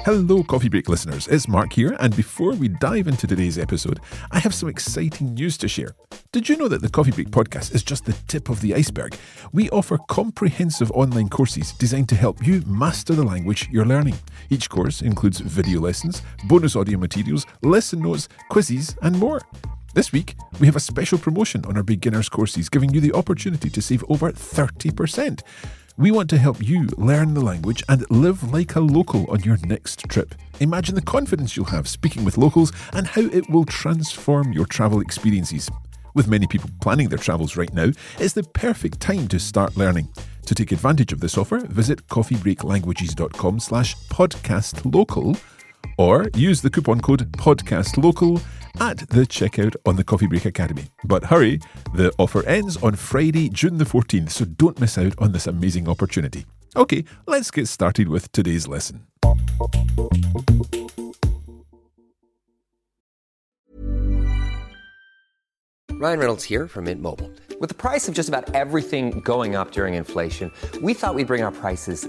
Hello, Coffee Break listeners. It's Mark here, and before we dive into today's episode, I have some exciting news to share. Did you know that the Coffee Break podcast is just the tip of the iceberg? We offer comprehensive online courses designed to help you master the language you're learning. Each course includes video lessons, bonus audio materials, lesson notes, quizzes, and more. This week, we have a special promotion on our beginners courses, giving you the opportunity to save over 30%. We want to help you learn the language and live like a local on your next trip. Imagine the confidence you'll have speaking with locals and how it will transform your travel experiences. With many people planning their travels right now, it's the perfect time to start learning. To take advantage of this offer, visit coffeebreaklanguages.com slash podcastlocal or use the coupon code podcastlocal at the checkout on the Coffee Break Academy. But hurry, the offer ends on Friday, June the 14th, so don't miss out on this amazing opportunity. Okay, let's get started with today's lesson. Ryan Reynolds here from Mint Mobile. With the price of just about everything going up during inflation, we thought we'd bring our prices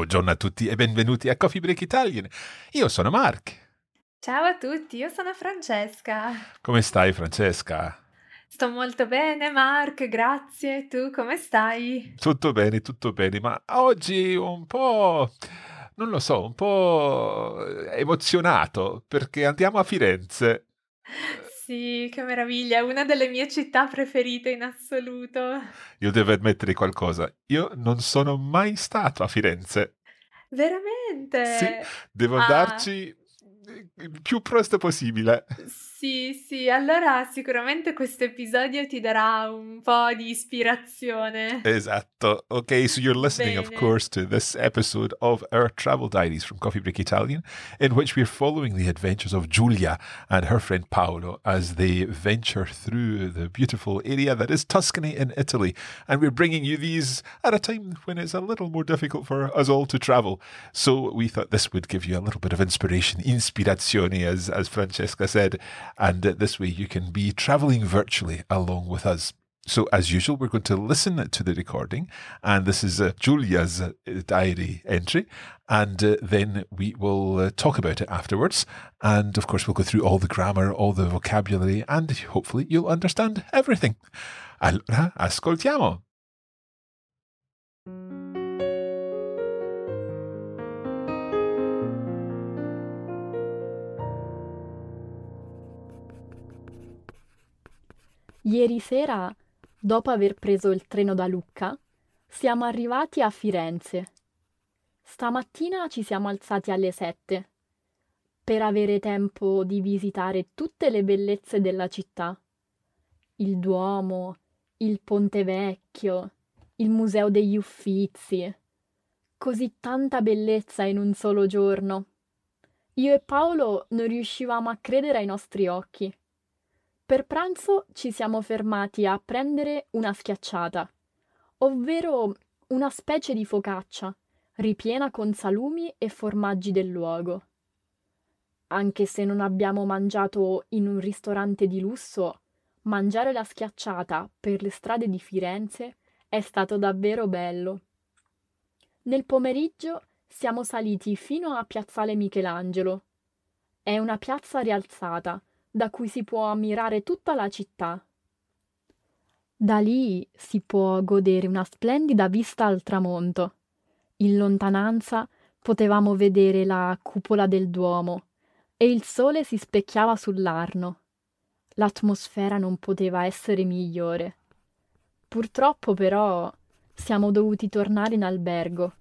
Buongiorno a tutti e benvenuti a Coffee Break Italian. Io sono Mark. Ciao a tutti, io sono Francesca. Come stai, Francesca? Sto molto bene, Mark, grazie. Tu come stai? Tutto bene, tutto bene, ma oggi un po', non lo so, un po' emozionato perché andiamo a Firenze. Sì, che meraviglia, è una delle mie città preferite in assoluto. Io devo ammettere qualcosa, io non sono mai stato a Firenze. Veramente? Sì, devo Ah. andarci il più presto possibile. Sì, sì, sì, allora sicuramente questo episodio ti darà un po' di ispirazione. Esatto. Okay, so you're listening, of course, to this episode of our travel diaries from Coffee Break Italian, in which we're following the adventures of Giulia and her friend Paolo as they venture through the beautiful area that is Tuscany in Italy. And we're bringing you these at a time when it's a little more difficult for us all to travel. So we thought this would give you a little bit of inspiration, inspirazione, as, as Francesca said. And uh, this way you can be traveling virtually along with us. So, as usual, we're going to listen to the recording, and this is uh, Julia's uh, diary entry, and uh, then we will uh, talk about it afterwards. And of course, we'll go through all the grammar, all the vocabulary, and hopefully, you'll understand everything. Allora, ascoltiamo. Ieri sera, dopo aver preso il treno da Lucca, siamo arrivati a Firenze. Stamattina ci siamo alzati alle sette per avere tempo di visitare tutte le bellezze della città. Il Duomo, il Ponte Vecchio, il Museo degli Uffizi. Così tanta bellezza in un solo giorno. Io e Paolo non riuscivamo a credere ai nostri occhi. Per pranzo ci siamo fermati a prendere una schiacciata, ovvero una specie di focaccia, ripiena con salumi e formaggi del luogo. Anche se non abbiamo mangiato in un ristorante di lusso, mangiare la schiacciata per le strade di Firenze è stato davvero bello. Nel pomeriggio siamo saliti fino a Piazzale Michelangelo. È una piazza rialzata, da cui si può ammirare tutta la città. Da lì si può godere una splendida vista al tramonto. In lontananza potevamo vedere la cupola del Duomo e il sole si specchiava sull'Arno. L'atmosfera non poteva essere migliore. Purtroppo però siamo dovuti tornare in albergo,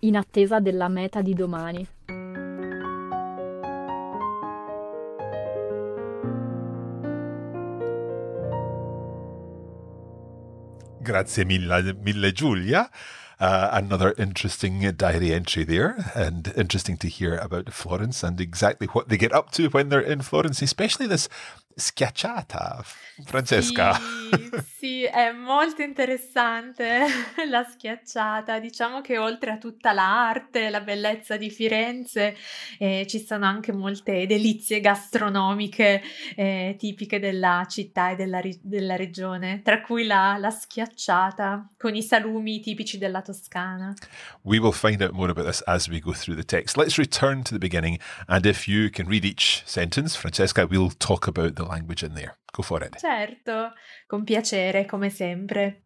in attesa della meta di domani. Grazie mille, mille Giulia. Uh, another interesting diary entry there, and interesting to hear about Florence and exactly what they get up to when they're in Florence, especially this schiacciata, Francesca. Sì, sì, è molto interessante la schiacciata. Diciamo che oltre a tutta l'arte, la bellezza di Firenze, eh, ci sono anche molte delizie gastronomiche eh, tipiche della città e della, della regione, tra cui la, la schiacciata con i salumi tipici della Toscana. We will find out more about this as we go through the text. Let's return to the beginning, and if you can read each sentence, Francesca, we'll talk about the language in there. Go for it. Certo, con piacere, come sempre.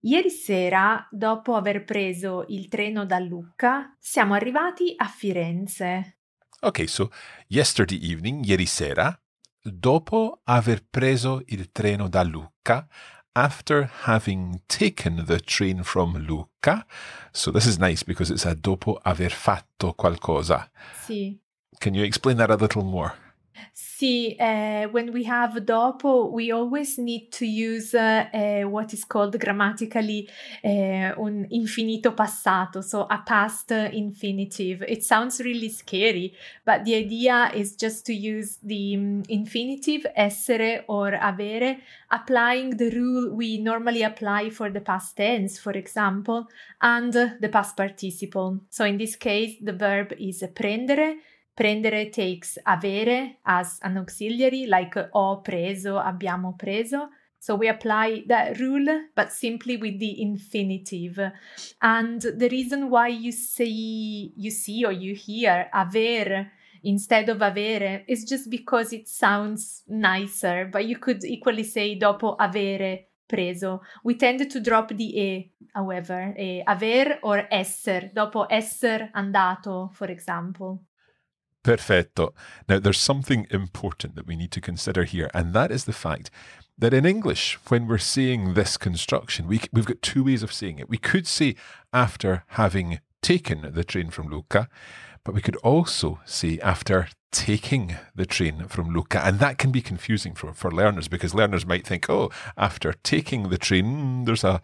Ieri sera, dopo aver preso il treno da Lucca, siamo arrivati a Firenze. Ok, so yesterday evening, ieri sera, dopo aver preso il treno da Lucca, after having taken the train from Lucca. So this is nice because it's a dopo aver fatto qualcosa. Sì. Can you explain that a little more? Sì, uh, when we have dopo, we always need to use uh, uh, what is called grammatically un infinito passato, so a past infinitive. It sounds really scary, but the idea is just to use the um, infinitive essere or avere, applying the rule we normally apply for the past tense, for example, and the past participle. So in this case, the verb is prendere Prendere takes avere as an auxiliary, like ho preso, abbiamo preso. So we apply that rule, but simply with the infinitive. And the reason why you see, you see or you hear aver instead of avere is just because it sounds nicer, but you could equally say dopo avere preso. We tend to drop the e, however, e aver or esser, dopo esser andato, for example. Perfetto. Now, there's something important that we need to consider here, and that is the fact that in English, when we're saying this construction, we, we've got two ways of saying it. We could say after having taken the train from Lucca, but we could also say after taking the train from Lucca. And that can be confusing for, for learners because learners might think, oh, after taking the train, there's a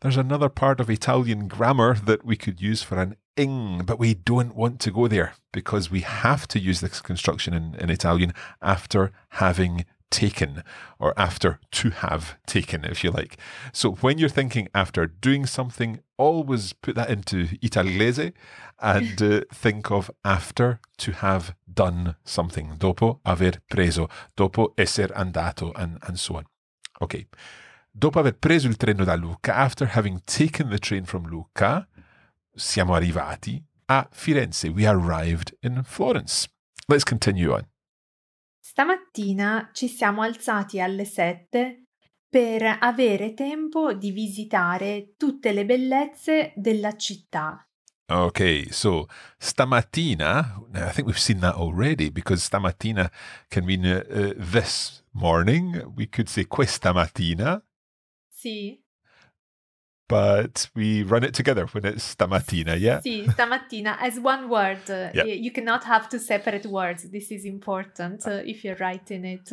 there's another part of Italian grammar that we could use for an ing, but we don't want to go there because we have to use this construction in, in Italian after having taken or after to have taken, if you like. So when you're thinking after doing something, always put that into Italiese and uh, think of after to have done something. Dopo aver preso, dopo esser andato, and, and so on. Okay. Dopo aver preso il treno da Lucca, after having taken the train from Lucca, siamo arrivati a Firenze. We arrived in Florence. Let's continue on. Stamattina ci siamo alzati alle sette per avere tempo di visitare tutte le bellezze della città. Okay, so stamattina, I think we've seen that already because stamattina can mean uh, uh, this morning. We could say questa mattina. Sì. But we run it together when it's stamattina, yeah? Sì, stamattina as one word. Yeah. You cannot have two separate words. This is important uh, if you're writing it.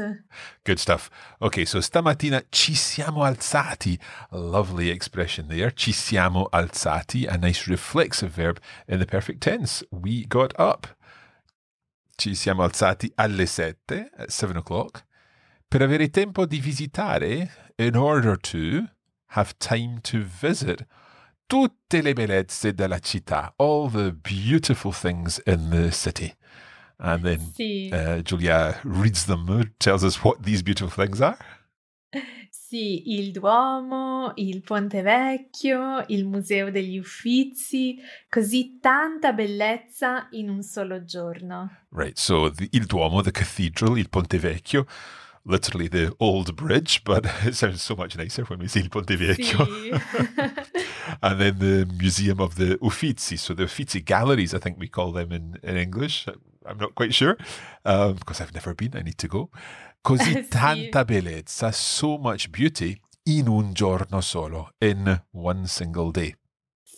Good stuff. Okay, so stamattina ci siamo alzati. A lovely expression there. Ci siamo alzati, a nice reflexive verb in the perfect tense. We got up. Ci siamo alzati alle sette, at seven o'clock, per avere tempo di visitare in order to have time to visit tutte le bellezze della città, all the beautiful things in the city. And then sì. uh, Giulia reads them, tells us what these beautiful things are. Sì, il Duomo, il Ponte Vecchio, il Museo degli Uffizi, così tanta bellezza in un solo giorno. Right, so the, il Duomo, the cathedral, il Ponte Vecchio, literally the old bridge, but it sounds so much nicer when we say il Ponte Vecchio. and then the Museum of the Uffizi. So the Uffizi galleries, I think we call them in, in English. I'm not quite sure um, because I've never been. I need to go. Così tanta bellezza, so much beauty in un giorno solo, in one single day.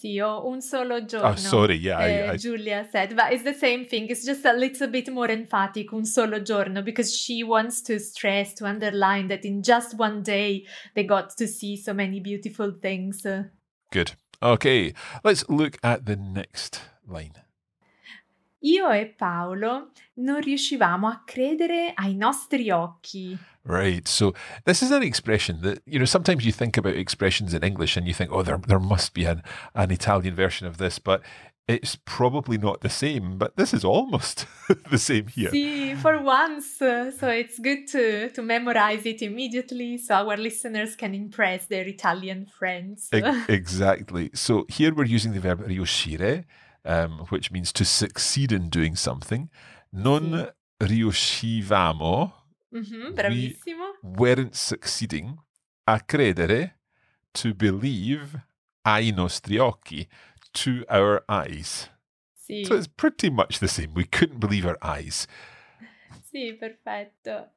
Sì, un solo giorno. Oh, sorry, yeah. Uh, I, I... Giulia said, but it's the same thing. It's just a little bit more emphatic, un solo giorno, because she wants to stress, to underline that in just one day they got to see so many beautiful things. Good. Okay, let's look at the next line. Io e Paolo non riuscivamo a credere ai nostri occhi. Right. So this is an expression that you know sometimes you think about expressions in English and you think, oh, there there must be an an Italian version of this, but it's probably not the same. But this is almost the same here. See, for once, so it's good to to memorize it immediately, so our listeners can impress their Italian friends. Exactly. So here we're using the verb riuscire, um, which means to succeed in doing something. Non riuscivamo. Mhm, bravissimo. weren't succeeding a credere, to believe ai nostri occhi, to our eyes. Sì, So it's pretty much the same. We couldn't believe our eyes. sì, perfetto.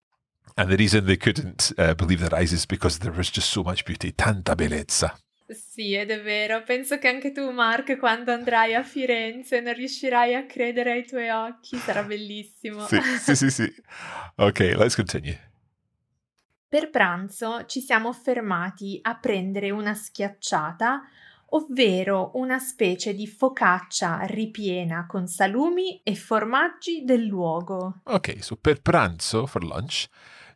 And the reason they couldn't uh, believe their eyes is because there was just so much beauty, tanta bellezza. Sì, ed è vero. Penso che anche tu, Mark, quando andrai a Firenze non riuscirai a credere ai tuoi occhi. Sarà bellissimo. Sì, sì, sì, sì. Okay, let's continue. Per pranzo ci siamo fermati a prendere una schiacciata, ovvero una specie di focaccia ripiena con salumi e formaggi del luogo. Okay, so per pranzo, for lunch,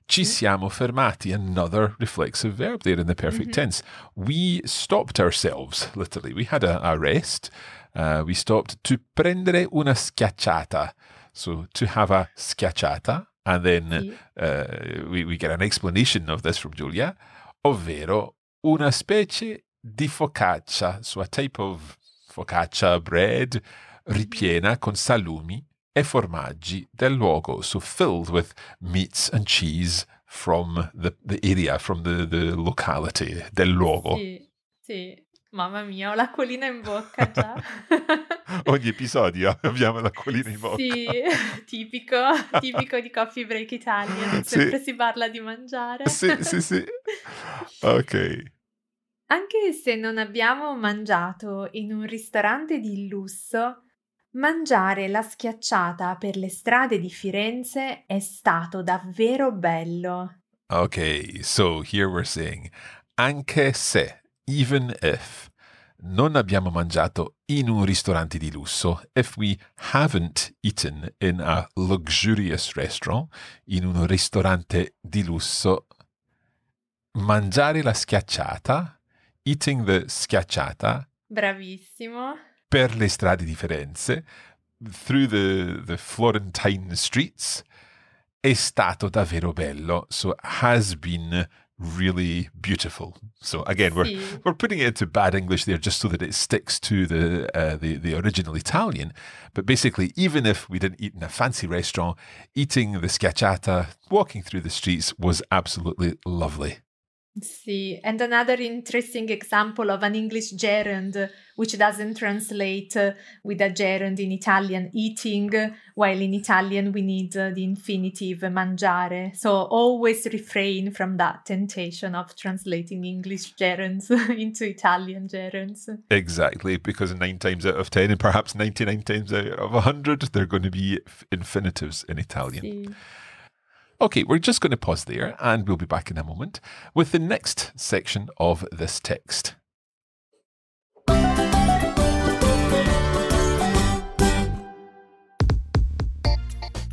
ci siamo fermati, another reflexive verb there in the perfect tense. We stopped ourselves, literally. We had a, a rest. Uh, we stopped to prendere una schiacciata. So to have a schiacciata. And then uh, we, we get an explanation of this from Giulia, ovvero una specie di focaccia. So a type of focaccia bread ripiena con salumi e formaggi del luogo, so filled with meats and cheese from the, the area, from the, the locality del luogo. Sì, sì. Mamma mia, ho l'acquolina in bocca già. Ogni episodio abbiamo l'acquolina in bocca. Sì, tipico, tipico di Coffee Break Italian. Sì. Sempre si parla di mangiare. Sì, sì, sì. Ok. Anche se non abbiamo mangiato in un ristorante di lusso, mangiare la schiacciata per le strade di Firenze è stato davvero bello. Okay, so here we're saying, anche se, even if, non abbiamo mangiato in un ristorante di lusso, if we haven't eaten in a luxurious restaurant, in un ristorante di lusso, mangiare la schiacciata, eating the schiacciata, Bravissimo. Per le strade di Firenze, through the, the Florentine streets, è stato davvero bello. So has been really beautiful. So again, we're we're putting it into bad English there just so that it sticks to the uh, the the original Italian. But basically, even if we didn't eat in a fancy restaurant, eating the schiacciata, walking through the streets was absolutely lovely. Sì, and another interesting example of an English gerund which doesn't translate with a gerund in Italian eating, while in Italian we need uh, the infinitive mangiare. So always refrain from that temptation of translating English gerunds into Italian gerunds. Exactly, because nine times out of ten, and perhaps ninety-nine times out of hundred, they're going to be f- infinitives in Italian. Sì. Okay, we're just going to pause there and we'll be back in a moment with the next section of this text.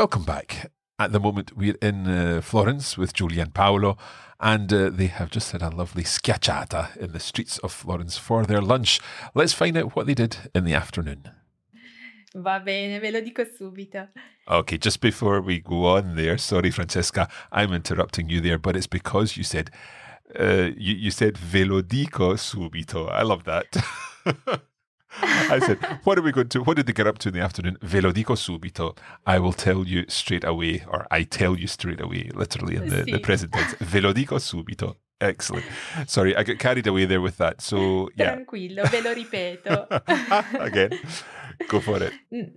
Welcome back. At the moment, we're in uh, Florence with Julia and Paolo, and uh, they have just had a lovely schiacciata in the streets of Florence for their lunch. Let's find out what they did in the afternoon. Va bene, ve lo dico subito. Okay, just before we go on there, sorry, Francesca, I'm interrupting you there, but it's because you said uh, you, you said ve lo dico subito. I love that. I said, what are we going to, what did they get up to in the afternoon? Ve lo dico subito. I will tell you straight away, or I tell you straight away, literally in the, the present tense. Ve lo dico subito. Excellent. Sorry, I got carried away there with that. So, yeah. Tranquillo, ve lo ripeto. Again, go for it.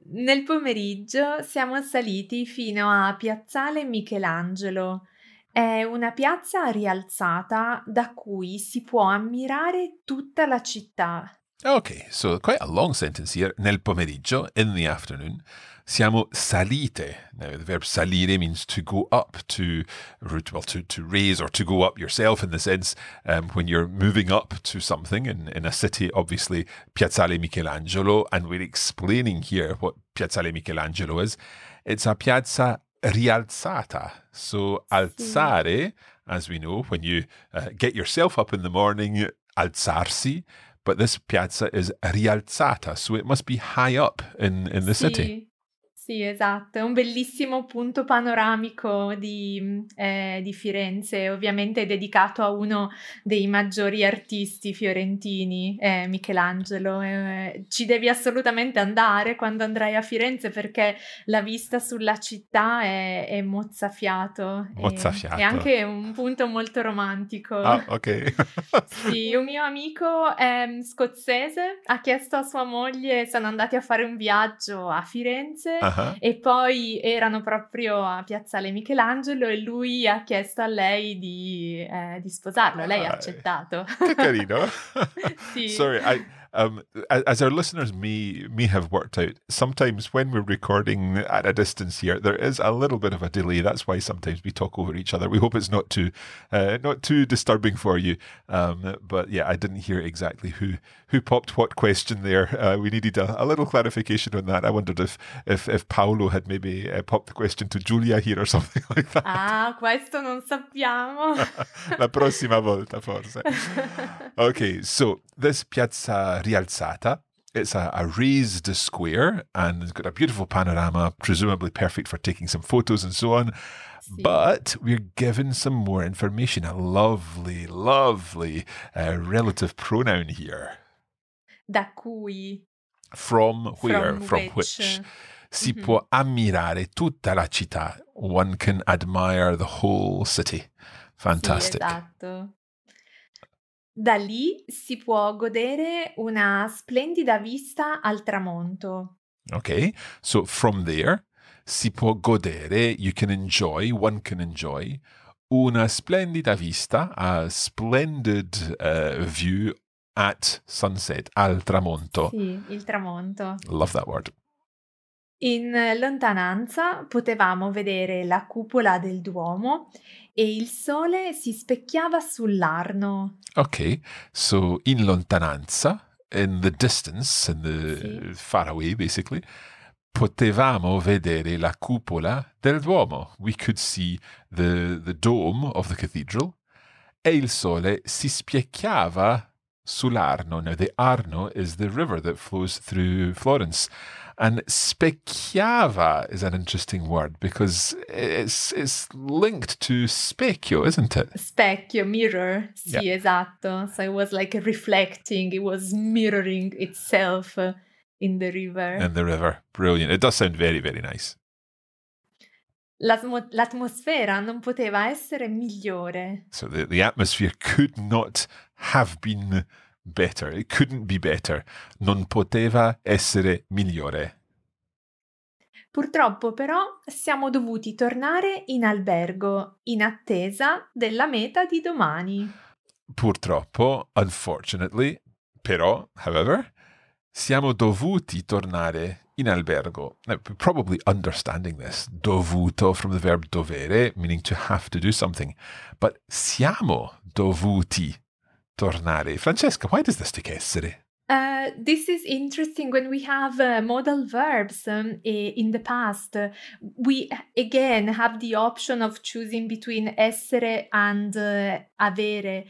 Nel pomeriggio siamo saliti fino a Piazzale Michelangelo. È una piazza rialzata da cui si può ammirare tutta la città. Okay, so quite a long sentence here. Nel pomeriggio, in the afternoon, siamo salite. Now, the verb salire means to go up, to well, to, to raise or to go up yourself in the sense um, when you're moving up to something in, in a city, obviously, Piazzale Michelangelo, and we're explaining here what Piazzale Michelangelo is. It's a piazza rialzata. So, alzare, as we know, when you uh, get yourself up in the morning, alzarsi, but this piazza is rialzata, so it must be high up in, in the city. Sì, esatto, è un bellissimo punto panoramico di, eh, di Firenze, ovviamente dedicato a uno dei maggiori artisti fiorentini, eh, Michelangelo. Eh, ci devi assolutamente andare quando andrai a Firenze perché la vista sulla città è, è mozzafiato. e- Mozzafiato. È anche un punto molto romantico. Ah, ok. Sì, un mio amico ehm, scozzese ha chiesto a sua moglie, sono andati a fare un viaggio a Firenze Uh-huh. e poi erano proprio a Piazzale Michelangelo e lui ha chiesto a lei di, eh, di sposarlo. Lei ha Ah, accettato. Che carino. Sì. Sorry, I um as our listeners may may have worked out, sometimes when we're recording at a distance here, there is a little bit of a delay. That's why sometimes we talk over each other. We hope it's not too uh, not too disturbing for you. Um, but yeah, I didn't hear exactly who who popped what question there. Uh, we needed a, a little clarification on that. I wondered if if if Paolo had maybe uh, popped the question to Julia here or something like that. Ah, questo non sappiamo. La prossima volta, forse. Okay, so this Piazza Rialzata, it's a, a raised square and it's got a beautiful panorama, presumably perfect for taking some photos and so on. But we're given some more information, a lovely, lovely uh, relative pronoun here. Da cui? From where? From which? which? Si Mhm. può ammirare tutta la città. One can admire the whole city. Fantastic. Sì, esatto. Da lì si può godere una splendida vista al tramonto. Okay, so from there, si può godere, you can enjoy, one can enjoy, una splendida vista, a splendid uh, view at sunset, al tramonto. Sì, il tramonto. Love that word. In lontananza potevamo vedere la cupola del Duomo e il sole si specchiava sull'Arno. Okay, so in lontananza, in the distance, in the Sì. far away basically, potevamo vedere la cupola del Duomo. We could see the, the dome of the cathedral e il sole si specchiava sull'Arno. Now, the Arno is the river that flows through Florence. And specchiava is an interesting word because it's, it's linked to specchio, isn't it? Specchio, mirror. Sì, Yeah. esatto. So it was like reflecting, it was mirroring itself in the river. In the river. Brilliant. It does sound very, very nice. L'atmo- l'atmosfera non poteva essere migliore. So the, the atmosphere could not have been better. It couldn't be better. Non poteva essere migliore. Purtroppo però siamo dovuti tornare in albergo in attesa della meta di domani. Purtroppo, unfortunately, però, however, siamo dovuti tornare in albergo. Now, probably understanding this, dovuto from the verb dovere, meaning to have to do something. But siamo dovuti tornare. Francesca, why does this take essere? Uh, this is interesting when we have uh, modal verbs um, in the past. we again have the option of choosing between essere and uh, avere.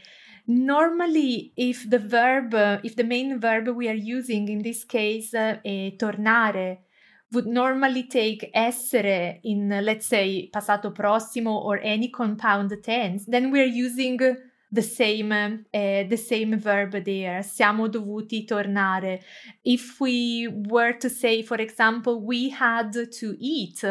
Normally, if the verb, uh, if the main verb we are using in this case, uh, tornare, would normally take essere in, let's say, passato prossimo or any compound tense, then we're using the same, uh, the same verb there. Siamo dovuti tornare. If we were to say, for example, we had to eat,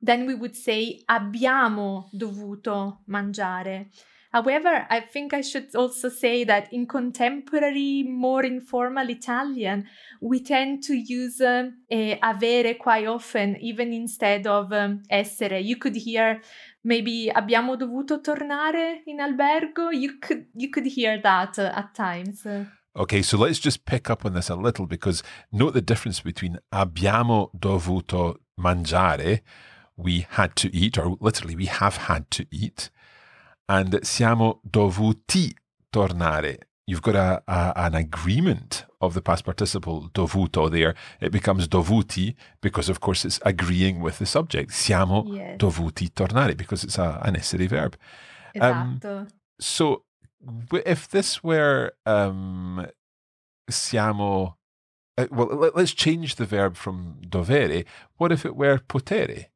then we would say abbiamo dovuto mangiare. However, I think I should also say that in contemporary, more informal Italian, we tend to use uh, avere quite often, even instead of um, essere. You could hear maybe abbiamo dovuto tornare in albergo. You could you could hear that uh, at times. Okay, so let's just pick up on this a little because note the difference between abbiamo dovuto mangiare, we had to eat, or literally we have had to eat, and siamo dovuti tornare. You've got a, a, an agreement of the past participle dovuto there. It becomes dovuti because, of course, it's agreeing with the subject. Siamo Yes. dovuti tornare because it's a, a necessary verb. Um. So, if this were um, siamo, uh, well, let, us change the verb from dovere. What if it were potere?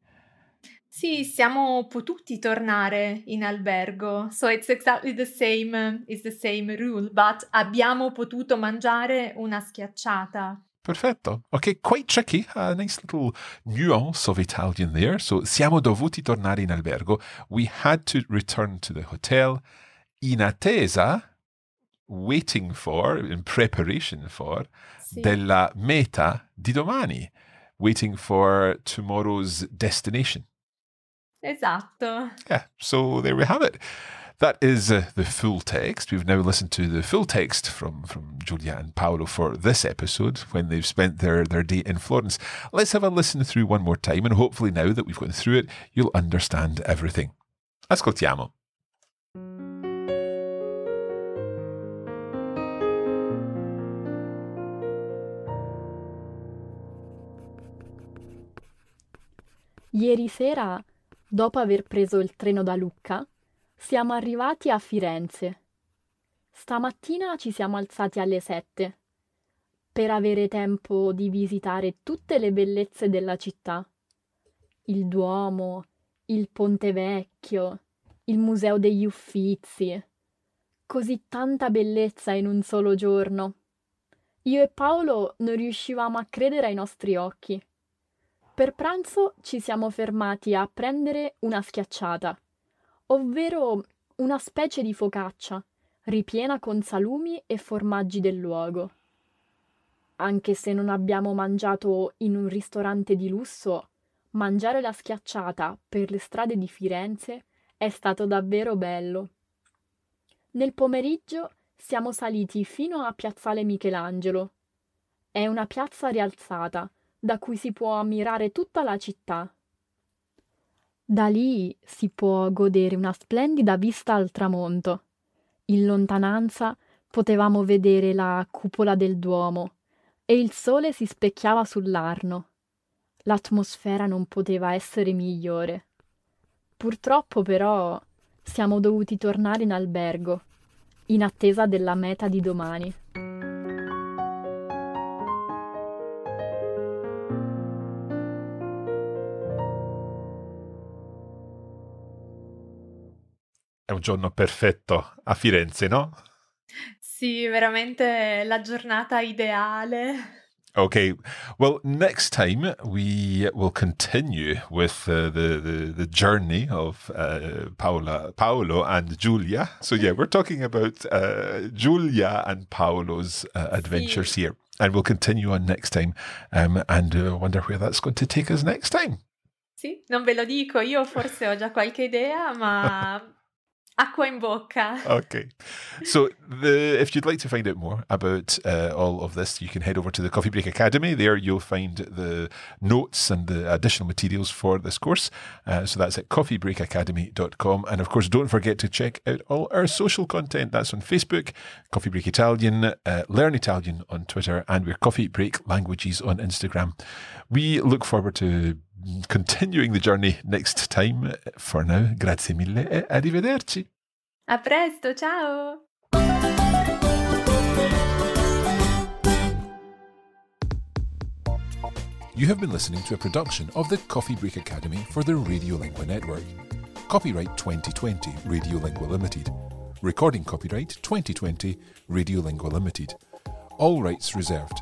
Sì, siamo potuti tornare in albergo. So it's exactly the same, uh, it's the same rule, but abbiamo potuto mangiare una schiacciata. Perfetto. Okay, quite tricky. A nice little nuance of Italian there. So, siamo dovuti tornare in albergo. We had to return to the hotel in attesa, waiting for, in preparation for, Sì. della meta di domani, waiting for tomorrow's destination. Esatto. Yeah, so there we have it. That is uh, the full text. We've now listened to the full text from, from Giulia and Paolo for this episode when they've spent their, their day in Florence. Let's have a listen through one more time, and hopefully, now that we've gone through it, you'll understand everything. Ascoltiamo. Ieri sera, dopo aver preso il treno da Lucca, siamo arrivati a Firenze. Stamattina ci siamo alzati alle sette per avere tempo di visitare tutte le bellezze della città. Il Duomo, il Ponte Vecchio, il Museo degli Uffizi. Così tanta bellezza in un solo giorno. Io e Paolo non riuscivamo a credere ai nostri occhi. Per pranzo ci siamo fermati a prendere una schiacciata, ovvero una specie di focaccia, ripiena con salumi e formaggi del luogo. Anche se non abbiamo mangiato in un ristorante di lusso, mangiare la schiacciata per le strade di Firenze è stato davvero bello. Nel pomeriggio siamo saliti fino a Piazzale Michelangelo. È una piazza rialzata, da cui si può ammirare tutta la città. Da lì si può godere una splendida vista al tramonto. In lontananza potevamo vedere la cupola del Duomo e il sole si specchiava sull'Arno. L'atmosfera non poteva essere migliore. Purtroppo però siamo dovuti tornare in albergo in attesa della meta di domani. Un giorno perfetto a Firenze, no? Sì, veramente la giornata ideale. Okay, well, next time we will continue with uh, the, the the journey of uh, Paola, Paolo, and Giulia. So yeah, we're talking about uh, Giulia and Paolo's uh, adventures here, and we'll continue on next time, um, and uh, wonder where that's going to take us next time. Sì, non ve lo dico, io forse ho già qualche idea, ma In. Okay. So, the, if you'd like to find out more about uh, all of this, you can head over to the Coffee Break Academy. There you'll find the notes and the additional materials for this course. Uh, so, that's at coffeebreakacademy.com. And of course, don't forget to check out all our social content. That's on Facebook, Coffee Break Italian, uh, Learn Italian on Twitter, and we're Coffee Break Languages on Instagram. We look forward to continuing the journey next time. For now, grazie mille e arrivederci. A presto, ciao! You have been listening to a production of the Coffee Break Academy for the Radiolingua Network. Copyright 2020 Radiolingua Limited. Recording copyright 2020 Radiolingua Limited. All rights reserved.